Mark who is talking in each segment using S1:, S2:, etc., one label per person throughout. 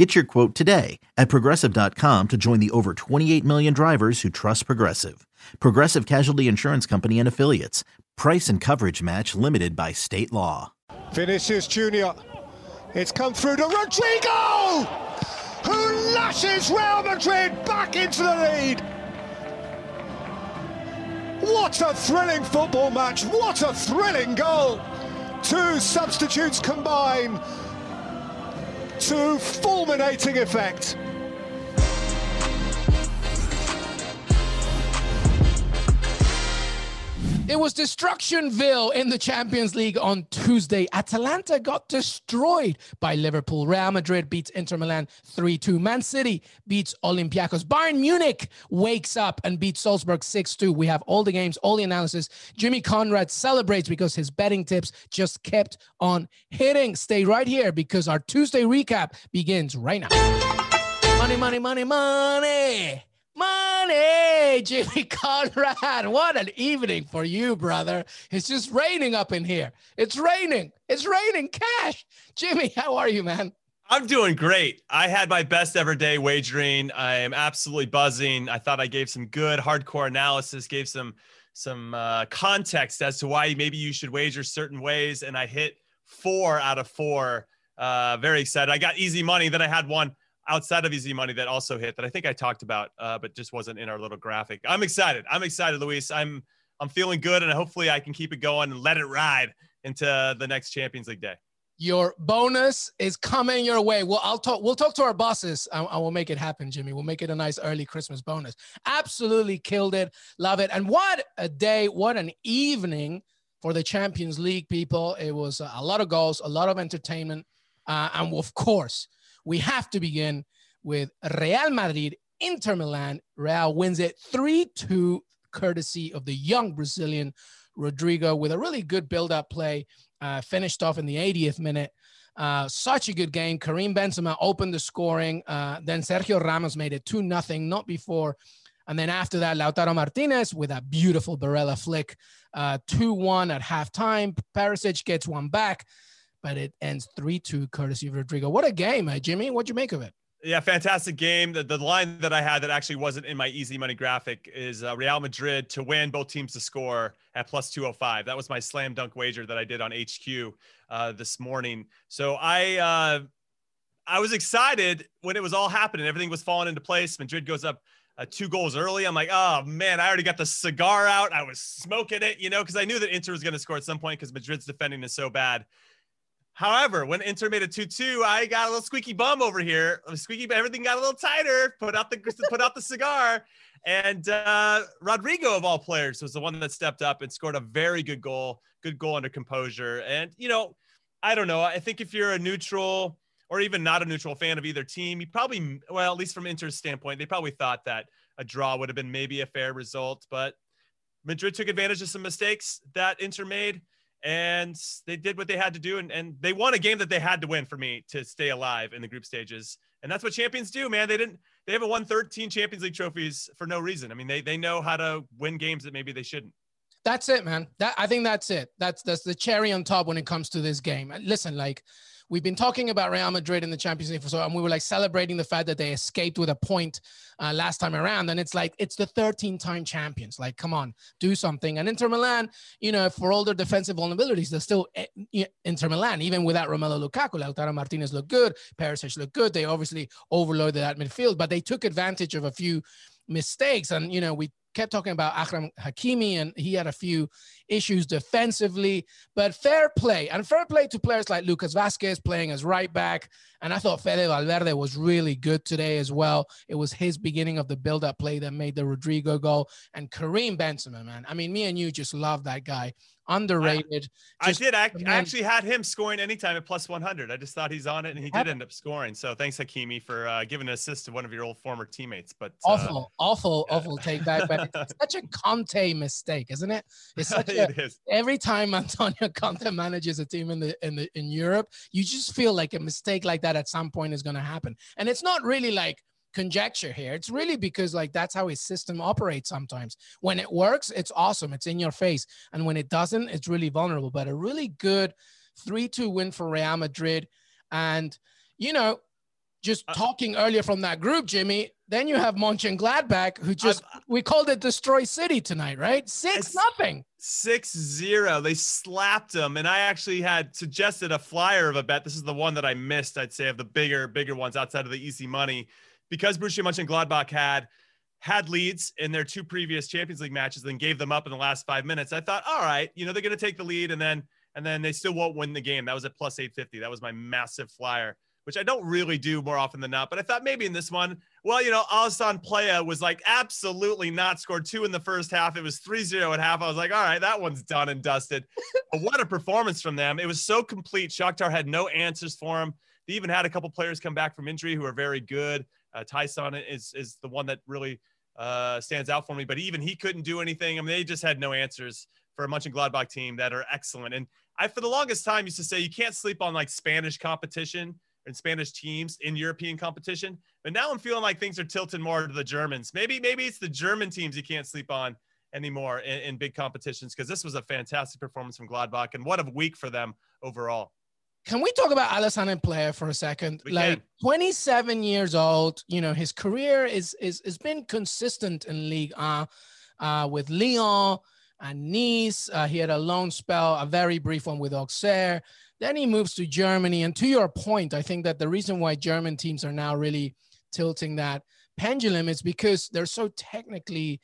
S1: Get your quote today at progressive.com to join the over 28 million drivers who trust Progressive. Progressive Casualty Insurance Company and Affiliates. Price and coverage match limited by state law.
S2: Vinicius Junior. It's come through to Rodrigo, who lashes Real Madrid back into the lead. What a thrilling football match! What a thrilling goal! Two substitutes combine to fulminating effect.
S3: It was Destructionville in the Champions League on Tuesday. Atalanta got destroyed by Liverpool. Real Madrid beats Inter Milan 3 2. Man City beats Olympiacos. Bayern Munich wakes up and beats Salzburg 6 2. We have all the games, all the analysis. Jimmy Conrad celebrates because his betting tips just kept on hitting. Stay right here because our Tuesday recap begins right now. Money, money, money, money. Money, Jimmy Conrad. What an evening for you, brother. It's just raining up in here. It's raining. It's raining cash. Jimmy, how are you, man?
S4: I'm doing great. I had my best ever day wagering. I am absolutely buzzing. I thought I gave some good hardcore analysis, gave some some uh, context as to why maybe you should wager certain ways, and I hit four out of four. Uh, very excited. I got easy money. Then I had one outside of easy money that also hit that I think I talked about, uh, but just wasn't in our little graphic. I'm excited. I'm excited, Luis. I'm I'm feeling good, and hopefully I can keep it going and let it ride into the next Champions League day.
S3: Your bonus is coming your way. Well, I'll talk. We'll talk to our bosses. I, I will make it happen, Jimmy. We'll make it a nice early Christmas bonus. Absolutely killed it. Love it. And what a day! What an evening for the Champions League people. It was a lot of goals, a lot of entertainment, uh, and of course we have to begin with Real Madrid, Inter Milan. Real wins it 3 2, courtesy of the young Brazilian Rodrigo with a really good build up play, uh, finished off in the 80th minute. Uh, such a good game. Karim Benzema opened the scoring. Uh, then Sergio Ramos made it 2 0, not before. And then after that, Lautaro Martinez with a beautiful Barella flick, uh, 2 1 at halftime. Perisic gets one back but it ends 3 2 courtesy of Rodrigo. What a game, uh, Jimmy. What'd you make of it?
S4: Yeah, fantastic game. The, the line that I had that actually wasn't in my easy money graphic is uh, Real Madrid to win, both teams to score at plus 205. That was my slam dunk wager that I did on HQ uh, this morning. So I uh, I was excited when it was all happening. Everything was falling into place. Madrid goes up uh, two goals early. I'm like, oh man, I already got the cigar out. I was smoking it, you know, because I knew that Inter was going to score at some point because Madrid's defending is so bad. However, when Inter made a 2-2, I got a little squeaky bum over here. Squeaky, but everything got a little tighter. Put out the put out the cigar, and uh, Rodrigo of all players was the one that stepped up and scored a very good goal. Good goal under composure. And you know, I don't know. I think if you're a neutral or even not a neutral fan of either team, you probably, well, at least from Inter's standpoint, they probably thought that a draw would have been maybe a fair result. But Madrid took advantage of some mistakes that Inter made and they did what they had to do and, and they won a game that they had to win for me to stay alive in the group stages. And that's what champions do man. They didn't they haven't won 13 champions league trophies for no reason. I mean they they know how to win games that maybe they shouldn't.
S3: That's it man. That i think that's it. That's that's the cherry on top when it comes to this game. Listen like we've been talking about Real Madrid in the Champions League for so, and we were like celebrating the fact that they escaped with a point uh, last time around. And it's like it's the 13-time champions. Like, come on, do something. And Inter Milan, you know, for all their defensive vulnerabilities, they're still eh, Inter Milan, even without Romelu Lukaku. Lautaro Martinez looked good, Perisic looked good. They obviously overloaded that midfield, but they took advantage of a few mistakes. And you know, we kept talking about Achraf Hakimi, and he had a few issues defensively. But fair play, and fair play to players like Lucas Vázquez playing as right back, And I thought Fede Valverde was really good today as well. It was his beginning of the build-up play that made the Rodrigo goal. And Karim Benzema, man. I mean, me and you just love that guy underrated.
S4: I, I did. I, I, actually had him scoring anytime at plus 100. I just thought he's on it, and he did end up scoring. So thanks, Hakimi, for uh, giving an assist to one of your old former teammates. But
S3: uh, awful, awful, yeah. awful take back. But it's such a Conte mistake, isn't it? It's such a, it is. every time Antonio Conte manages a team in the in the in Europe, you just feel like a mistake like that at some point is going to happen, and it's not really like conjecture here. It's really because like that's how his system operates sometimes. When it works, it's awesome. It's in your face. And when it doesn't, it's really vulnerable. But a really good 3-2 win for Real Madrid. And you know, just uh, talking earlier from that group, Jimmy, then you have Mönchengladbach, who just uh, we called it Destroy City tonight, right? Six nothing.
S4: Six zero. They slapped them, and I actually had suggested a flyer of a bet. This is the one that I missed. I'd say of the bigger, bigger ones outside of the easy money because Borussia Mönchengladbach had had leads in their two previous Champions League matches, then gave them up in the last five minutes. I thought, all right, you know, they're going to take the lead and then and then they still won't win the game. That was at plus 850. That was my massive flyer, which I don't really do more often than not. But I thought maybe in this one, well, you know, Alassane Pléa was like absolutely not scored two in the first half. It was 3-0 at half. I was like, all right, that one's done and dusted. but what a performance from them. It was so complete. Shakhtar had no answers for him. They even had a couple players come back from injury who are very good. Uh, Taison is is the one that really uh, stands out for me, but even he couldn't do anything. I mean, they just had no answers for a Mönchengladbach team that are excellent. And I, for the longest time, used to say you can't sleep on like Spanish competition and Spanish teams in European competition. But now I'm feeling like things are tilting more to the Germans. Maybe maybe it's the German teams you can't sleep on anymore in, in big competitions because this was a fantastic performance from Gladbach and what a week for them overall.
S3: Can we talk about Alassane Pléa for a second? We like can. 27 years old, you know, his career is is has been consistent in League uh, uh, with Lyon and Nice. Uh, he had a loan spell, a very brief one with Auxerre. Then he moves to Germany. And to your point, I think that the reason why German teams are now really tilting that pendulum is because they're so technically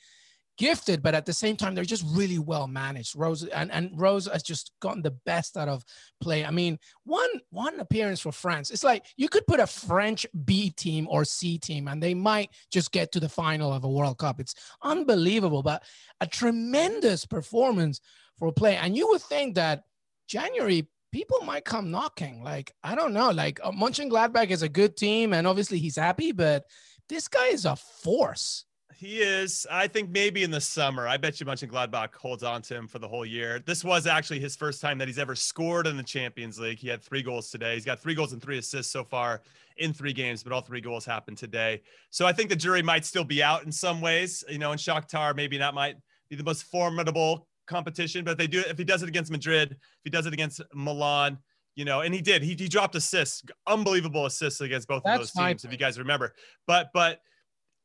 S3: gifted, but at the same time, they're just really well managed. Rose and, and Rose has just gotten the best out of play. I mean, one one appearance for France. It's like you could put a French B team or C team, and they might just get to the final of a World Cup. It's unbelievable, but a tremendous performance for Pléa. And you would think that January people might come knocking. Like I don't know. Like uh, Mönchengladbach is a good team, and obviously he's happy, but this guy is a force.
S4: He is. I think maybe in the summer. I bet you Mönchengladbach holds on to him for the whole year. This was actually his first time that he's ever scored in the Champions League. He had three goals today. He's got three goals and three assists so far in three games, but all three goals happened today. So I think the jury might still be out in some ways. You know, in Shakhtar, maybe not might be the most formidable competition, but if they do if he does it against Madrid, if he does it against Milan, you know, and he did. He, he dropped assists, unbelievable assists against both That's of those teams, if you guys remember. But but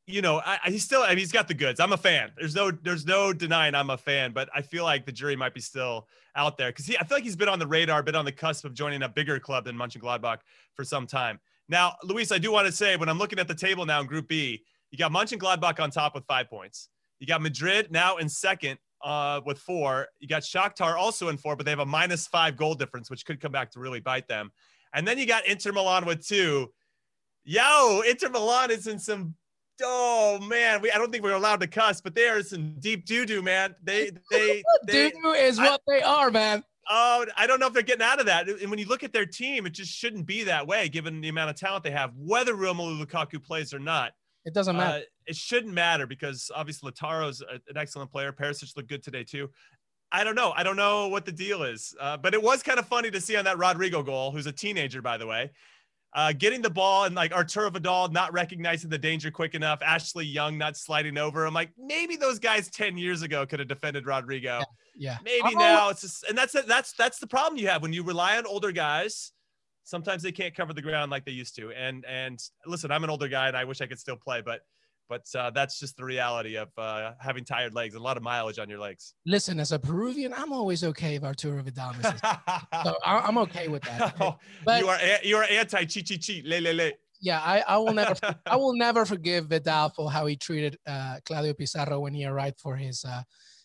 S4: you know, I, he's still, I mean, he's got the goods. I'm a fan. There's no, there's no denying I'm a fan, but I feel like the jury might be still out there because he, I feel like he's been on the radar, been on the cusp of joining a bigger club than Mönchengladbach for some time. Now, Luis, I do want to say when I'm looking at the table now in Group B, you got Mönchengladbach on top with five points. You got Madrid now in second uh, with four. You got Shakhtar also in four, but they have a minus five goal difference, which could come back to really bite them. And then you got Inter Milan with two. Yo, Inter Milan is in some oh man, we I don't think we're allowed to cuss, but they are some deep doo doo, man. They they,
S3: they doo is I, what they are, man.
S4: Oh, I don't know if they're getting out of that. And when you look at their team, it just shouldn't be that way, given the amount of talent they have, whether Romelu Lukaku plays or not.
S3: It doesn't matter. Uh,
S4: it shouldn't matter because obviously Lautaro's an excellent player. Perisic looked good today too. I don't know. I don't know what the deal is, uh, but it was kind of funny to see on that Rodrigo goal, who's a teenager, by the way uh, getting the ball and like Arturo Vidal not recognizing the danger quick enough, Ashley Young not sliding over. I'm like, maybe those guys 10 years ago could have defended Rodrigo.
S3: Yeah. yeah.
S4: Maybe now it's just, and that's that's that's the problem you have when you rely on older guys. Sometimes they can't cover the ground like they used to. And and listen, I'm an older guy and I wish I could still play, but but uh, that's just the reality of uh, having tired legs, a lot of mileage on your legs.
S3: Listen, as a Peruvian, I'm always okay if Arturo Vidal misses. so I, am okay with that.
S4: But, you are you are anti chi chi chi le le le.
S3: Yeah, I, I will never I will never forgive Vidal for how he treated uh, Claudio Pizarro when he arrived for his uh,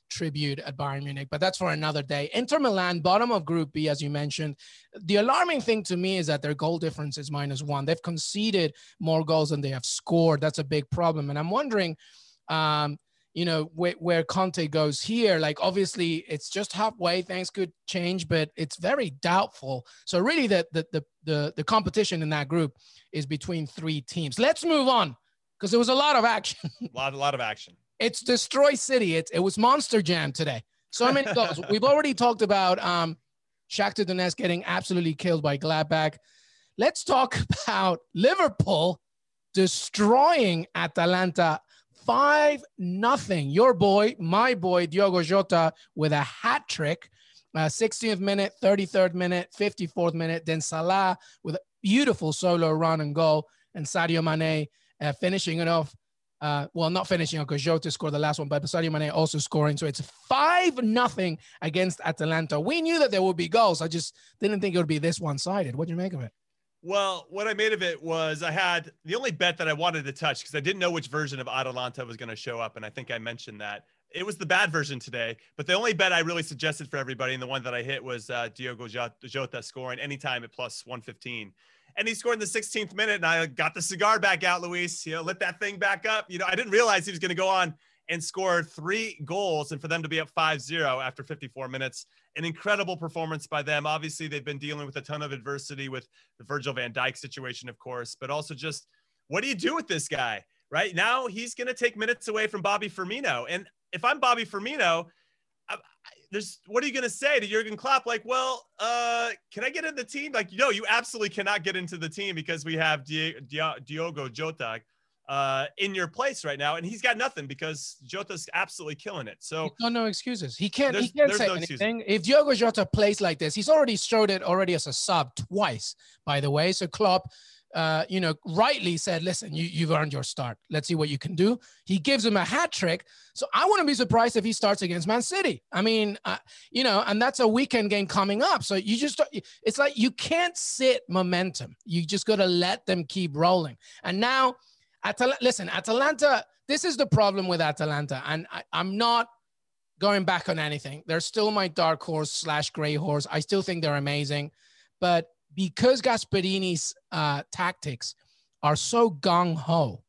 S3: tribute at Bayern Munich, but that's for another day. Inter Milan, bottom of Group B, as you mentioned. The alarming thing to me is that their goal difference is minus one. They've conceded more goals than they have scored. That's a big problem. And I'm wondering, um, you know, where, Conte goes here. Like, obviously, it's just halfway. Things could change, but it's very doubtful. So, really, the, the, the, the, the competition in that group is between three teams. Let's move on because there was a lot of action.
S4: a lot, a lot of action.
S3: It's Destroy City. It, it was Monster Jam today. So many goals. We've already talked about um, Shakhtar Donetsk getting absolutely killed by Gladbach. Let's talk about Liverpool destroying Atalanta five nothing. Your boy, my boy, Diogo Jota with a hat trick. Uh, 16th minute, 33rd minute, 54th minute. Then Salah with a beautiful solo run and goal, and Sadio Mane uh, finishing it off uh, well, not finishing because Jota scored the last one, but Sadio Mane also scoring. So it's five nothing against Atalanta. We knew that there would be goals. I just didn't think it would be this one sided. What do you make of it?
S4: Well, what I made of it was I had the only bet that I wanted to touch because I didn't know which version of Atalanta was going to show up, and I think I mentioned that it was the bad version today. But the only bet I really suggested for everybody, and the one that I hit was uh, Diogo Jota scoring anytime at plus one fifteen and he scored in the 16th minute. And I got the cigar back out, Luis. You know, lit that thing back up. You know, I didn't realize he was going to go on and score three goals, and for them to be up 5-0 after 54 minutes, an incredible performance by them. Obviously, they've been dealing with a ton of adversity with the Virgil van Dijk situation, of course, but also just what do you do with this guy? Right now, he's going to take minutes away from Bobby Firmino, and if I'm Bobby Firmino, there's what are you going to say to Jurgen Klopp? Like, well, uh, can I get in the team? Like, no, you absolutely cannot get into the team because we have Di Diogo Jota uh, in your place right now, and he's got nothing because Jota's absolutely killing it. So
S3: no, no excuses. He can't. He can't say no anything. Excuses. If Diogo Jota plays like this, he's already showed it already as a sub twice, by the way. So Klopp uh, you know, rightly said, listen, you, you've earned your start. Let's see what you can do. He gives him a hat trick. So I wouldn't be surprised if he starts against Man City. I mean, uh, you know, and that's a weekend game coming up. So you just, it's like you can't sit momentum. You just got to let them keep rolling. And now, Atal- listen, Atalanta, this is the problem with Atalanta. And I, I'm not going back on anything. They're still my dark horse slash gray horse. I still think they're amazing. But because Gasperini's uh, tactics are so gung ho,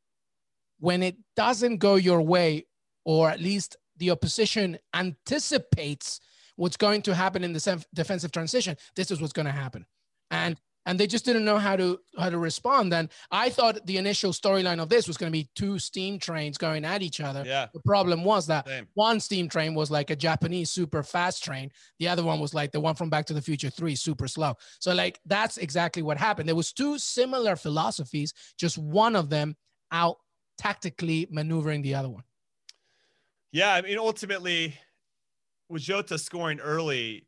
S3: when it doesn't go your way, or at least the opposition anticipates what's going to happen in the defensive transition, this is what's going to happen. And and they just didn't know how to how to respond. And I thought the initial storyline of this was going to be two steam trains going at each other.
S4: Yeah.
S3: The problem was that Same. one steam train was like a Japanese super fast train. The other one was like the one from Back to the Future 3, super slow. So like that's exactly what happened. There was two similar philosophies, just one of them out tactically maneuvering the other one.
S4: Yeah, I mean ultimately with Jota scoring early,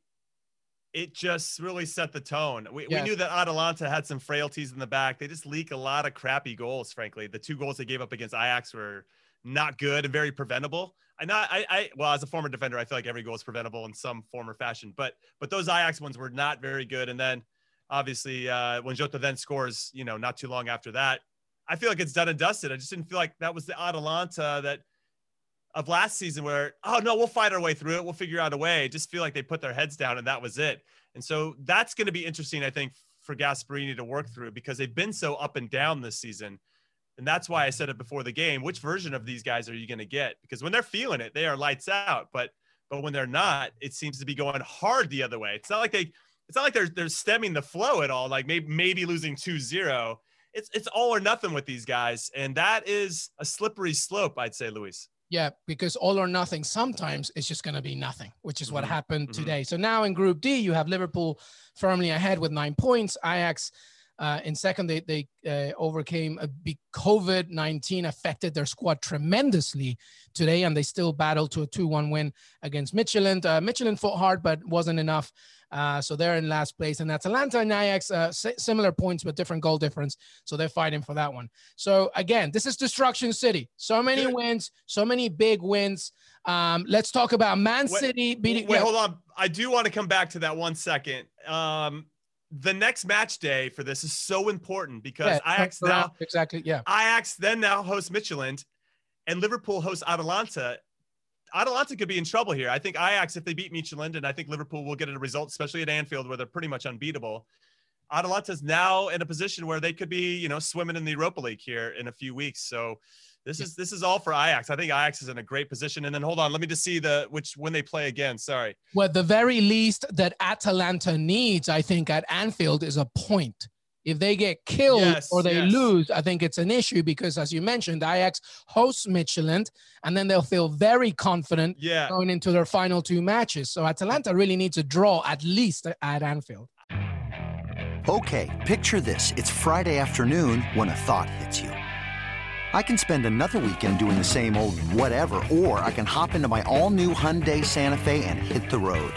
S4: it just really set the tone. We, yes. we knew that Atalanta had some frailties in the back. They just leak a lot of crappy goals, frankly. The two goals they gave up against Ajax were not good and very preventable. I not I, I well as a former defender, I feel like every goal is preventable in some form or fashion. But but those Ajax ones were not very good. And then obviously uh, when Jota then scores, you know, not too long after that, I feel like it's done and dusted. I just didn't feel like that was the Atalanta that of last season where, oh no, we'll fight our way through it. We'll figure out a way. just feel like they put their heads down and that was it. And so that's going to be interesting, I think, for Gasperini to work through because they've been so up and down this season. And that's why I said it before the game. Which version of these guys are you going to get? Because when they're feeling it, they are lights out. But but when they're not, it seems to be going hard the other way. It's not like they it's not like they're they're stemming the flow at all, like maybe maybe losing 2-0. It's it's all or nothing with these guys. And that is a slippery slope, I'd say, Luis.
S3: Yeah, because all or nothing sometimes it's just going to be nothing, which is what mm-hmm. happened mm-hmm. today. So now in Group D, you have Liverpool firmly ahead with nine points. Ajax uh, in second, they, they uh, overcame a big COVID 19 affected their squad tremendously today, and they still battled to a 2 1 win against Midtjylland. Uh, Midtjylland fought hard, but wasn't enough. Uh, so they're in last place. And Atalanta and Ajax, uh, similar points, but different goal difference. So they're fighting for that one. So again, this is Destruction City. So many Good. wins, so many big wins. Um, let's talk about Man wait, City beating.
S4: Wait, yeah. hold on. I do want to come back to that one second. Um, the next match day for this is so important because yeah, Ajax now
S3: exactly yeah
S4: Ajax then now hosts Midtjylland, and Liverpool hosts Atalanta. Atalanta could be in trouble here. I think Ajax, if they beat Midtjylland, and I think Liverpool will get a result, especially at Anfield, where they're pretty much unbeatable. Atalanta's now in a position where they could be, you know, swimming in the Europa League here in a few weeks. So this is this is all for Ajax. I think Ajax is in a great position. And then hold on, let me just see the which when they play again. Sorry.
S3: Well, the very least that Atalanta needs, I think, at Anfield is a point. If they get killed
S4: Yes,
S3: or they
S4: yes.
S3: lose, I think it's an issue because, as you mentioned, Ajax hosts Midtjylland, and then they'll feel very confident
S4: Yeah.
S3: going into their final two matches. So Atalanta really needs a draw at least at Anfield.
S5: Okay, picture this. It's Friday afternoon when a thought hits you. I can spend another weekend doing the same old whatever, or I can hop into my all new Hyundai Santa Fe and hit the road.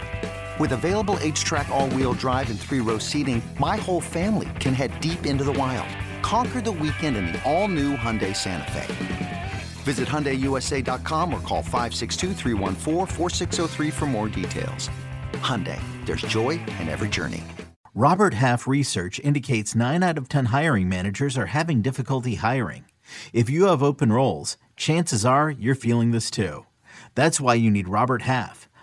S5: With available HTRAC, all wheel drive, and three row seating, my whole family can head deep into the wild. Conquer the weekend in the all new Hyundai Santa Fe. Visit HyundaiUSA.com or call 562-314-4603 for more details. Hyundai, there's joy in every journey.
S1: Robert Half research indicates 9 out of 10 hiring managers are having difficulty hiring. If you have open roles, chances are you're feeling this too. That's why you need Robert Half.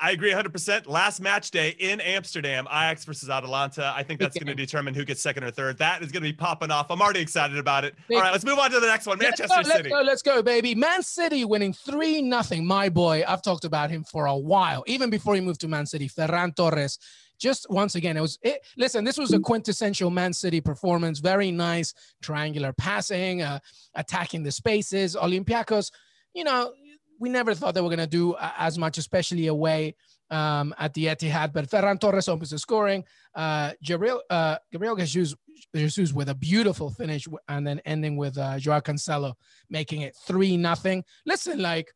S4: I agree 100%. Last match day in Amsterdam, Ajax versus Atalanta. I think that's going to determine who gets second or third. That is going to be popping off. I'm already excited about it. All right, let's move on to the next one.
S3: Let's
S4: Manchester
S3: go, let's
S4: City.
S3: go, let's go, baby. Man City winning 3 nothing. My boy, I've talked about him for a while, even before he moved to Man City. Ferran Torres. Just once again, it was it. Listen, this was a quintessential Man City performance. Very nice triangular passing, uh, attacking the spaces. Olympiacos, you know, we never thought they were going to do uh, as much, especially away um, at the Etihad. But Ferran Torres opens the scoring. Uh, Gabriel, uh, Gabriel Jesus, Jesus with a beautiful finish, and then ending with uh, Joao Cancelo making it three nothing. Listen, like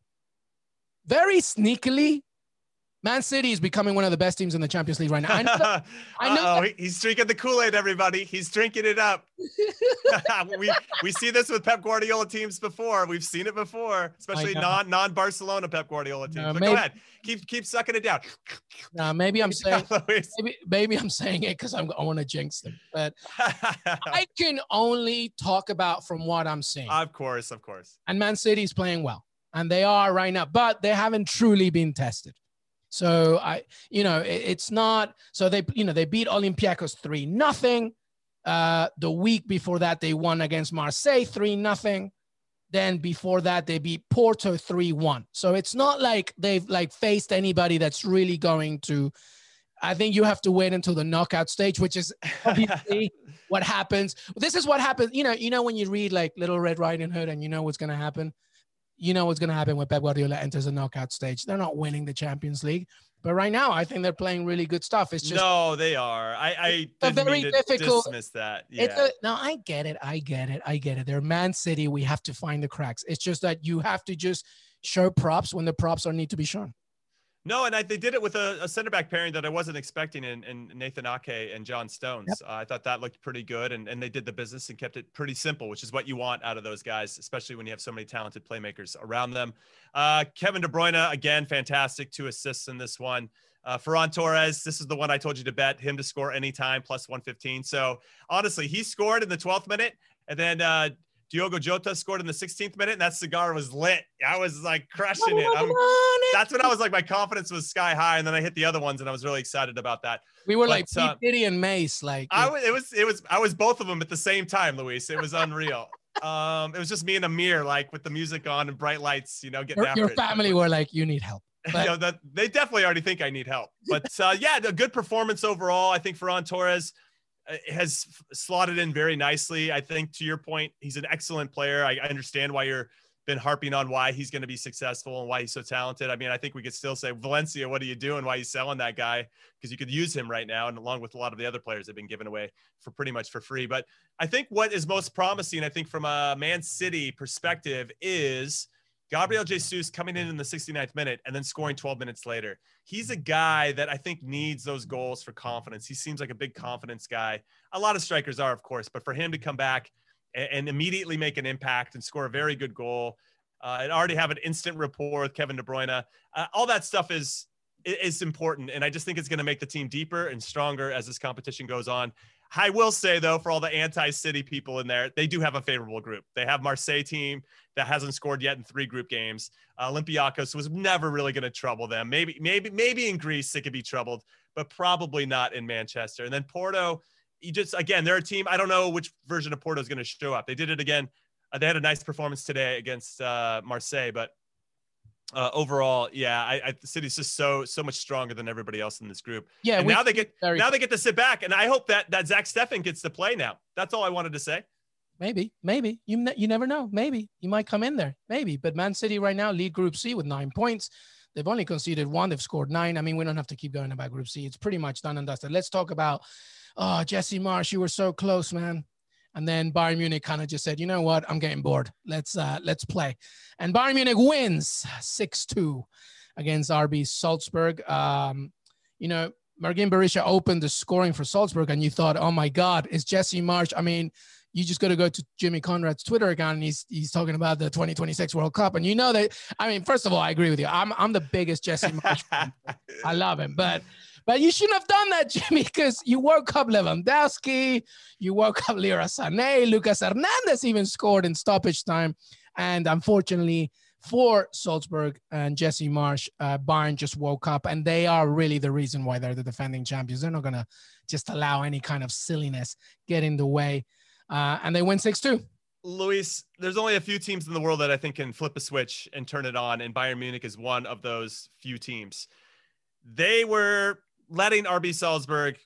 S3: very sneakily, Man City is becoming one of the best teams in the Champions League right now. I know that- I know that-
S4: he's drinking the Kool-Aid, everybody. He's drinking it up. we we see this with Pep Guardiola teams before. We've seen it before, especially non non Barcelona Pep Guardiola teams.
S3: No,
S4: but
S3: maybe-
S4: go ahead, keep keep sucking it down.
S3: Maybe I'm saying maybe, maybe I'm saying it because I'm I want to jinx them. But I can only talk about from what I'm seeing.
S4: of course, of course.
S3: and Man City's playing well, and they are right now, but they haven't truly been tested. So I, you know, it- it's not. So they, you know, they beat Olympiacos three nothing. Uh, the week before that, they won against Marseille three nothing. Then before that, they beat Porto three one. So it's not like they've like faced anybody that's really going to. I think you have to wait until the knockout stage, which is obviously what happens. This is what happens. You know, you know when you read like Little Red Riding Hood, and you know what's going to happen. You know what's going to happen when Pep Guardiola enters the knockout stage. They're not winning the Champions League, but right now I think they're playing really good stuff. It's just
S4: no, they are. I, I
S3: It's a
S4: didn't
S3: very difficult-
S4: dismiss that. Yeah.
S3: it's a no. I get it. I get it. I get it. They're Man City. We have to find the cracks. It's just that you have to just show props when the props are need to be shown.
S4: No, and I, they did it with a, a center back pairing that I wasn't expecting in, in Nathan Ake and John Stones.
S3: Yep.
S4: Uh, I thought that looked pretty good, and, and they did the business and kept it pretty simple, which is what you want out of those guys, especially when you have so many talented playmakers around them. Uh, Kevin De Bruyne, again, fantastic. Two assists in this one. Uh, Ferran Torres, this is the one I told you to bet him to score anytime, plus 115. So honestly, he scored in the 12th minute, and then uh, Diogo Jota scored in the 16th minute, and that cigar was lit. I was like crushing it. I'm, that's when I was like, my confidence was sky high, and then I hit the other ones, and I was really excited about that.
S3: we were like
S4: but, uh,
S3: P. Diddy and Mase. Like
S4: I was, it was, it was, I was both of them at the same time, Luis. It was unreal. um, it was just me and Amir, like with the music on and bright lights, you know, getting
S3: your,
S4: after
S3: your
S4: it.
S3: family were like, you need help.
S4: you know, that they definitely already think I need help. But uh, yeah, a good performance overall. I think Ferran Torres Uh, has slotted in very nicely. I think to your point, he's an excellent player. I, understand why you're been harping on why he's going to be successful and why he's so talented. I mean, I think we could still say Valencia, what are you doing? Why are you selling that guy? Because you could use him right now, and along with a lot of the other players have been given away for pretty much for free. But I think what is most promising, I think from a Man City perspective, is Gabriel Jesus coming in in the 69th minute and then scoring 12 minutes later. He's a guy that I think needs those goals for confidence. He seems like a big confidence guy. A lot of strikers are, of course, but for him to come back and, and immediately make an impact and score a very good goal. Uh, and already have an instant rapport with Kevin De Bruyne. Uh, all that stuff is is important, and I just think it's going to make the team deeper and stronger as this competition goes on. I will say though, for all the anti-city people in there, they do have a favorable group. They have Marseille team that hasn't scored yet in three group games. Uh, Olympiacos was never really going to trouble them. Maybe, maybe, maybe in Greece it could be troubled, but probably not in Manchester. And then Porto, you just again, they're a team. I don't know which version of Porto is going to show up. They did it again. Uh, they had a nice performance today against uh, Marseille, but uh, overall, yeah, I, I, the city's just so so much stronger than everybody else in this group.
S3: Yeah,
S4: and now they get now they get to sit back, and I hope that that Zach Steffen gets to play now. That's all I wanted to say.
S3: Maybe, maybe you ne- you never know. Maybe he might come in there. Maybe, but Man City right now lead Group C with nine points. They've only conceded one. They've scored nine. I mean, we don't have to keep going about Group C. It's pretty much done and dusted. Let's talk about. Oh, Jesse Marsch. you were so close, man. And then Bayern Munich kind of just said, you know what, I'm getting bored. Let's uh, let's play. And Bayern Munich wins 6-2 against RB Salzburg. Um, you know, Mergim Berisha opened the scoring for Salzburg, and you thought, oh my God, is Jesse Marsch? I mean, you just got to go to Jimmy Conrad's Twitter account, and he's he's talking about the 2026 World Cup, and you know that. I mean, first of all, I agree with you. I'm I'm the biggest Jesse Marsch. I love him, but but you shouldn't have done that, Jimmy, because you woke up Lewandowski, you woke up Leroy Sané, Lucas Hernandez even scored in stoppage time. And unfortunately for Salzburg and Jesse Marsch, uh, Bayern just woke up and they are really the reason why they're the defending champions. They're not going to just allow any kind of silliness get in the way. Uh, and they win 6 2.
S4: Luis, there's only a few teams in the world that I think can flip a switch and turn it on, and Bayern Munich is one of those few teams. They were letting RB Salzburg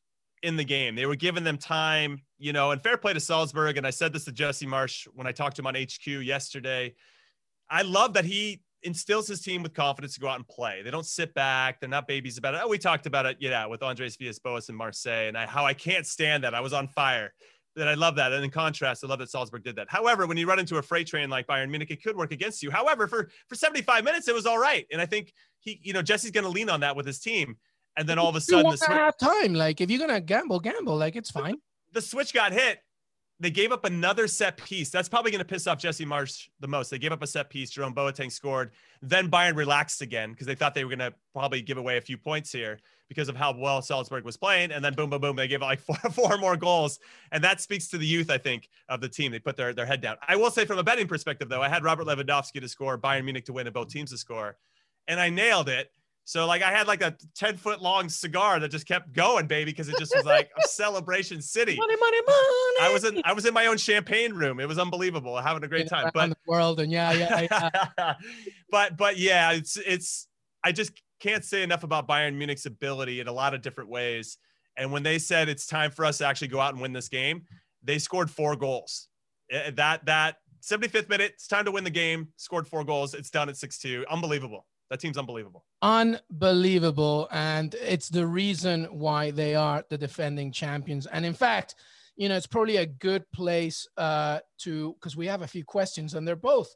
S4: in the game. They were giving them time, you know, and fair play to Salzburg. And I said this to Jesse Marsch when I talked to him on HQ yesterday. I love that he instills his team with confidence to go out and play. They don't sit back. They're not babies about it. Oh, we talked about it, yeah, with Andres Villas-Boas in Marseille and I, how I can't stand that. I was on fire. That I love that. And in contrast, I love that Salzburg did that. However, when you run into a freight train like Bayern Munich, it could work against you. However, for for 75 minutes, it was all right. And I think he, you know, Jesse's going to lean on that with his team and then all of a sudden the
S3: switch time. Like if you're gonna gamble, gamble. Like it's fine.
S4: The switch got hit. They gave up another set piece. That's probably going to piss off Jesse Marsch the most. They gave up a set piece. Jerome Boateng scored. Then Bayern relaxed again because they thought they were going to probably give away a few points here because of how well Salzburg was playing. And then boom, boom, boom, they gave like four, four more goals. And that speaks to the youth, I think, of the team. They put their, their head down. I will say from a betting perspective, though, I had Robert Lewandowski to score, Bayern Munich to win, and both teams to score. And I nailed it. So like I had like a 10 foot long cigar that just kept going, baby, because it just was like a celebration city.
S3: Money, money, money.
S4: I was in I was in my own champagne room. It was unbelievable, having a great time. But
S3: the world and yeah, yeah. yeah.
S4: but but yeah, it's it's I just can't say enough about Bayern Munich's ability in a lot of different ways. And when they said it's time for us to actually go out and win this game, they scored four goals. Eh, that that 75th minute, it's time to win the game. Scored four goals. It's done at 6-2. Unbelievable. That team's unbelievable.
S3: Unbelievable. And it's the reason why they are the defending champions. And in fact, you know, it's probably a good place uh, to, because we have a few questions and they're both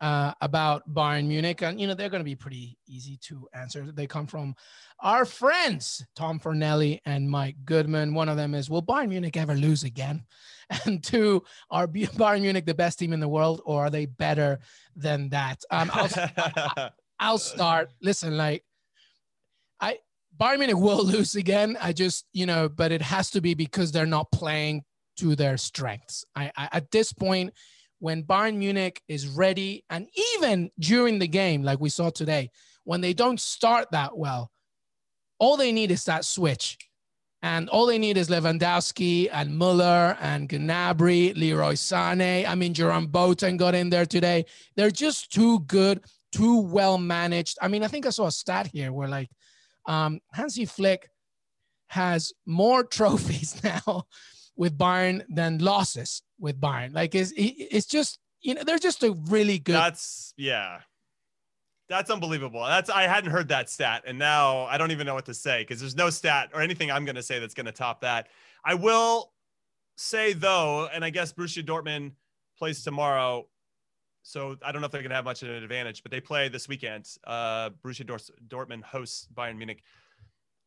S3: uh, about Bayern Munich. And, you know, they're going to be pretty easy to answer. They come from our friends, Tom Fornelli and Mike Goodman. One of them is, will Bayern Munich ever lose again? And two, are Bayern Munich the best team in the world or are they better than that? Um, I'll uh, start. Listen, like I Bayern Munich will lose again. I just, you know, but it has to be because they're not playing to their strengths. I, I at this point, when Bayern Munich is ready, and even during the game, like we saw today, when they don't start that well, all they need is that switch. And all they need is Lewandowski and Muller and Gnabry, Leroy Sané. I mean, Jerome Boateng got in there today. They're just too good too well managed. I mean, I think I saw a stat here where like um, Hansi Flick has more trophies now with Bayern than losses with Bayern. Like it's it's just you know they're just a really good.
S4: That's yeah. That's unbelievable. That's I hadn't heard that stat, and now I don't even know what to say because there's no stat or anything I'm going to say that's going to top that. I will say though, and I guess Borussia Dortmund plays tomorrow. So I don't know if they're going to have much of an advantage, but they play this weekend. Uh, Borussia Dortmund hosts Bayern Munich.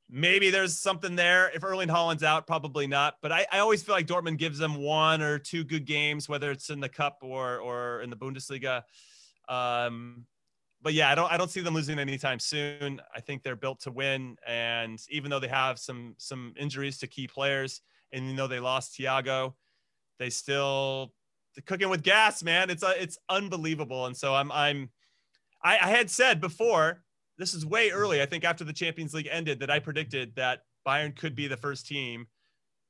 S4: maybe there's something there. If Erling Haaland's out, probably not. But I, I always feel like Dortmund gives them one or two good games, whether it's in the cup or or in the Bundesliga. Um, but yeah, I don't I don't see them losing anytime soon. I think they're built to win, and even though they have some some injuries to key players, and you know they lost Thiago, they still cooking with gas, man. It's uh, it's unbelievable. And so I'm I'm I, I had said before this is way early. I think after the Champions League ended, that I predicted that Bayern could be the first team,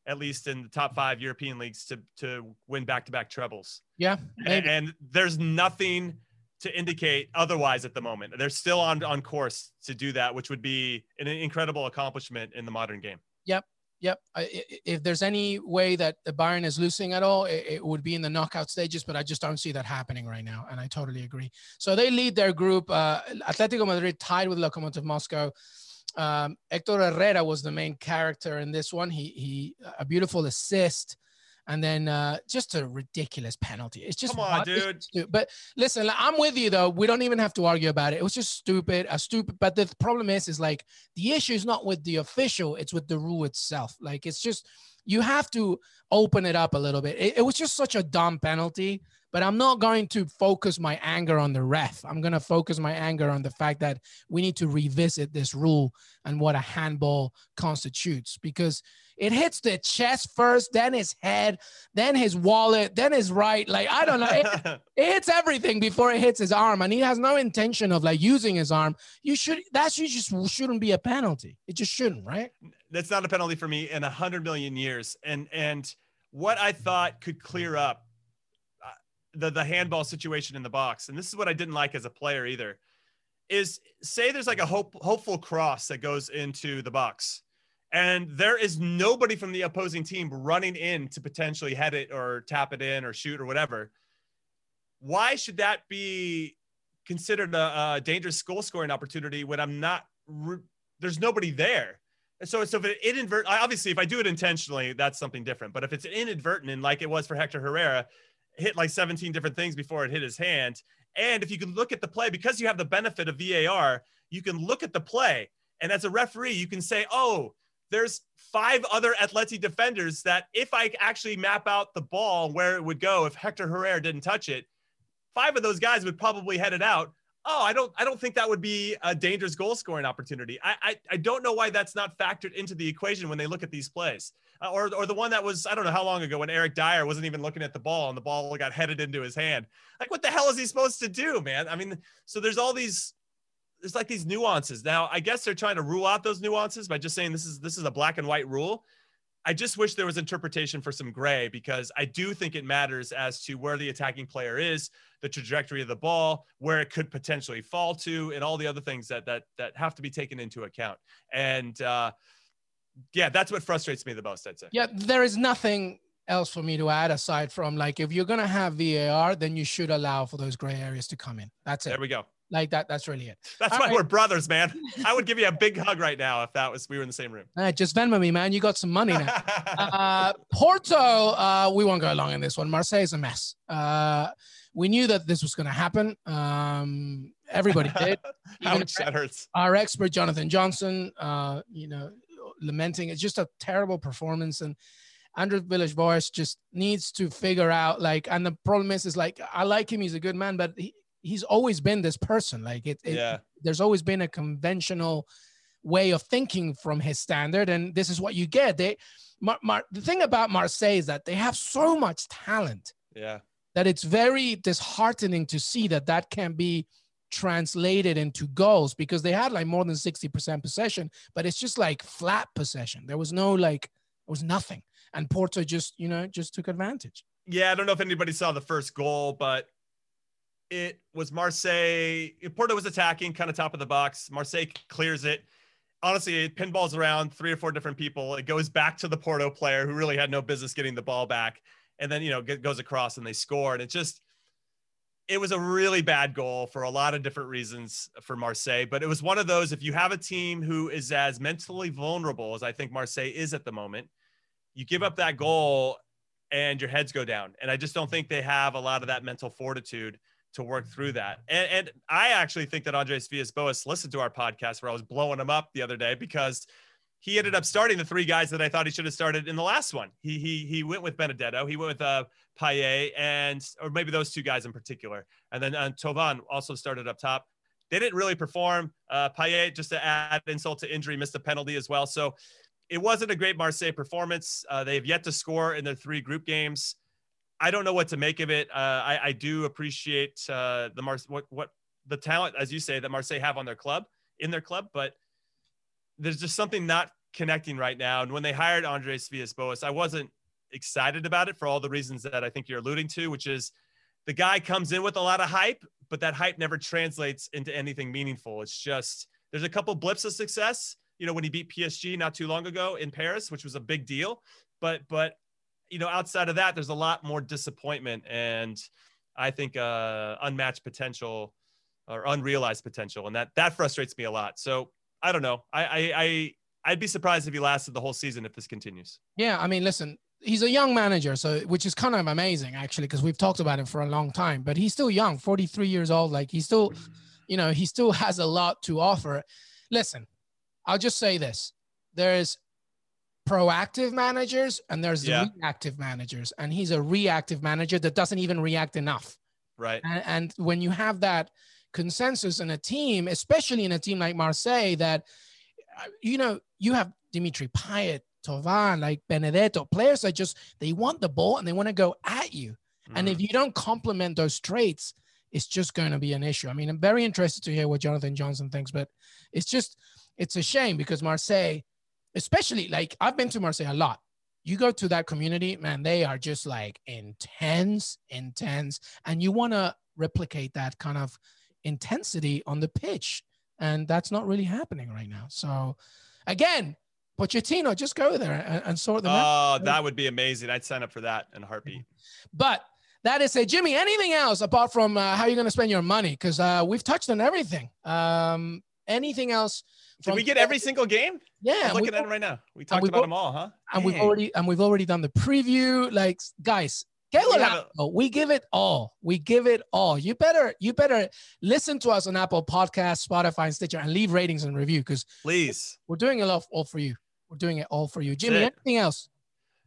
S4: at least in the top five European leagues, to to win back to back trebles.
S3: Yeah,
S4: and, and, there's nothing to indicate otherwise at the moment. They're still on on course to do that, which would be an incredible accomplishment in the modern game.
S3: Yep. Yep. If there's any way that the Bayern is losing at all, it would be in the knockout stages, but I just don't see that happening right now. And I totally agree. So they lead their group. Uh, Atletico Madrid tied with Lokomotiv Moscow. Um, Hector Herrera was the main character in this one. He, he, a beautiful assist and then uh, just a ridiculous penalty. It's just
S4: come on, dude.
S3: But listen, I'm with you though. We don't even have to argue about it. It was just stupid, a stupid. But the problem is, is like the issue is not with the official; it's with the rule itself. Like it's just you have to open it up a little bit. It, it was just such a dumb penalty. But I'm not going to focus my anger on the ref. I'm going to focus my anger on the fact that we need to revisit this rule and what a handball constitutes because it hits the chest first, then his head, then his wallet, then his right. Like, I don't know. It, it, hits everything before it hits his arm. And he has no intention of like using his arm. You should, that should just shouldn't be a penalty. It just shouldn't, right?
S4: That's not a penalty for me in a hundred million years. And, and what I thought could clear up uh, the, the handball situation in the box. And this is what I didn't like as a player either is say there's like a hope, hopeful cross that goes into the box and there is nobody from the opposing team running in to potentially head it or tap it in or shoot or whatever. Why should that be considered a, a dangerous goal scoring opportunity when I'm not? Re- there's nobody there. And so, so if it inadvertent, obviously, if I do it intentionally, that's something different. But if it's inadvertent, and like it was for Hector Herrera, hit like 17 different things before it hit his hand. And if you can look at the play, because you have the benefit of VAR, you can look at the play. And as a referee, you can say, oh, there's five other Atleti defenders that if I actually map out the ball where it would go if Hector Herrera didn't touch it, five of those guys would probably head it out. Oh, I don't I don't think that would be a dangerous goal scoring opportunity. I I, I don't know why that's not factored into the equation when they look at these plays. Uh, or, or the one that was I don't know how long ago when Eric Dier wasn't even looking at the ball and the ball got headed into his hand. Like what the hell is he supposed to do, man? I mean, so there's all these there's like these nuances. Now, I guess they're trying to rule out those nuances by just saying this is this is a black and white rule. I just wish there was interpretation for some gray because I do think it matters as to where the attacking player is, the trajectory of the ball, where it could potentially fall to, and all the other things that that that have to be taken into account. And uh, yeah, that's what frustrates me the most. I'd say.
S3: Yeah, there is nothing else for me to add aside from like if you're gonna have VAR, then you should allow for those gray areas to come in. That's it.
S4: There we go.
S3: Like that. That's really it.
S4: That's All why right. we're brothers, man. I would give you a big hug right now if that was we were in the same room.
S3: Right, just Venmo me, man. You got some money now. uh, Porto, uh, we won't go along in this one. Marseille is a mess. Uh, we knew that this was going to happen. Um, everybody did.
S4: How much that hurts.
S3: Our expert Jonathan Johnson, uh, you know, lamenting it's just a terrible performance and. Andrew Villas-Boas just needs to figure out like, and the problem is, is like I like him, he's a good man, but he, he's always been this person. Like it, it
S4: yeah.
S3: there's always been a conventional way of thinking from his standard, and this is what you get. They, Mar, Mar, the thing about Marseille is that they have so much talent.
S4: Yeah.
S3: That it's very disheartening to see that that can be translated into goals because they had like more than 60% possession, but it's just like flat possession. There was no like, there was nothing. And Porto just, you know, just took advantage.
S4: Yeah, I don't know if anybody saw the first goal, but it was Marseille. Porto was attacking, kind of top of the box. Marseille clears it. Honestly, it pinballs around three or four different people. It goes back to the Porto player who really had no business getting the ball back, and then you know goes across and they score. And it just, it was a really bad goal for a lot of different reasons for Marseille. But it was one of those. If you have a team who is as mentally vulnerable as I think Marseille is at the moment, you give up that goal and your heads go down. And I just don't think they have a lot of that mental fortitude to work through that. And, and I actually think that Andres Villas-Boas listened to our podcast where I was blowing him up the other day because he ended up starting the three guys that I thought he should have started in the last one. He he he went with Benedetto, he went with uh Payet, and or maybe those two guys in particular, and then uh, Thauvin also started up top. They didn't really perform. Uh, Payet, just to add insult to injury, missed a penalty as well. So it wasn't a great Marseille performance. Uh, they have yet to score in their three group games. I don't know what to make of it. Uh, I, I, do appreciate uh, the Mar- what what the talent, as you say, that Marseille have on their club in their club, but there's just something not connecting right now. And when they hired Andres Villas-Boas, I wasn't excited about it for all the reasons that I think you're alluding to, which is the guy comes in with a lot of hype, but that hype never translates into anything meaningful. It's just there's a couple blips of success. You know, when he beat PSG not too long ago in Paris, which was a big deal, but but you know, outside of that, there's a lot more disappointment and I think uh, unmatched potential or unrealized potential, and that that frustrates me a lot. So I don't know. I I, I I'd be surprised if he lasted the whole season if this continues.
S3: Yeah, I mean, listen, he's a young manager, so which is kind of amazing actually, because we've talked about him for a long time. But he's still young, 43 years old. Like he still, you know, he still has a lot to offer. Listen, I'll just say this: there's proactive managers and there's yeah. reactive managers and he's a reactive manager that doesn't even react enough
S4: right
S3: and, and, when you have that consensus in a team especially in a team like marseille that uh, you know you have dimitri payet Thauvin, like benedetto players that just they want the ball and they want to go at you mm. and if mm. you don't complement those traits it's just going to be an issue i mean i'm very interested to hear what jonathan johnson thinks but it's just it's a shame because marseille especially like I've been to Marseille a lot. You go to that community, man, they are just like intense, intense. And you want to replicate that kind of intensity on the pitch. And that's not really happening right now. So again, Pochettino, just go there and, and sort them
S4: oh,
S3: out.
S4: Oh, that would be amazing. I'd sign up for that in a heartbeat.
S3: But that is it. Jimmy. Anything else apart from uh, how you're going to spend your money? Because uh, we've touched on everything. Um, anything else?
S4: Did we get every single game?
S3: Yeah,
S4: I'm looking at it right now. We talked about them all, huh?
S3: And Dang. we've already and we've already done the preview. Like, guys, get we, a, oh, we give it all. We give it all. You better you better listen to us on Apple Podcast, Spotify, and Stitcher, and leave ratings and review because
S4: please,
S3: we're doing it all, all for you. We're doing it all for you, Jimmy. Anything else?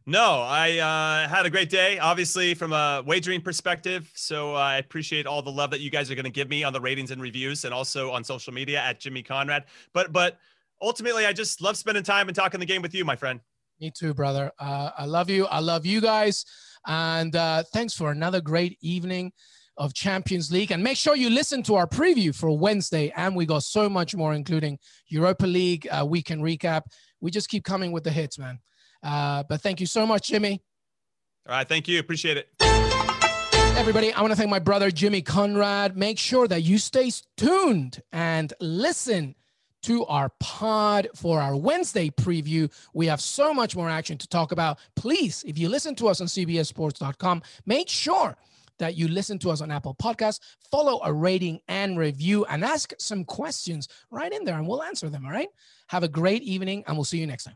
S4: No, I uh, had a great day, obviously, from a wagering perspective. So uh, I appreciate all the love that you guys are going to give me on the ratings and reviews and also on social media at Jimmy Conrad. But, but ultimately, I just love spending time and talking the game with you, my friend.
S3: Me too, brother. Uh, I love you. I love you guys. And uh, thanks for another great evening of Champions League. And make sure you listen to our preview for Wednesday. And we got so much more, including Europa League uh, weekend recap. We just keep coming with the hits, man. Uh, but thank you so much, Jimmy.
S4: All right. Thank you. Appreciate it.
S3: Everybody, I want to thank my brother, Jimmy Conrad. Make sure that you stay tuned and listen to our pod for our Wednesday preview. We have so much more action to talk about. Please, if you listen to us on CBSSports.com, make sure that you listen to us on Apple Podcasts, follow a rating and review, and ask some questions right in there, and we'll answer them. All right. Have a great evening, and we'll see you next time.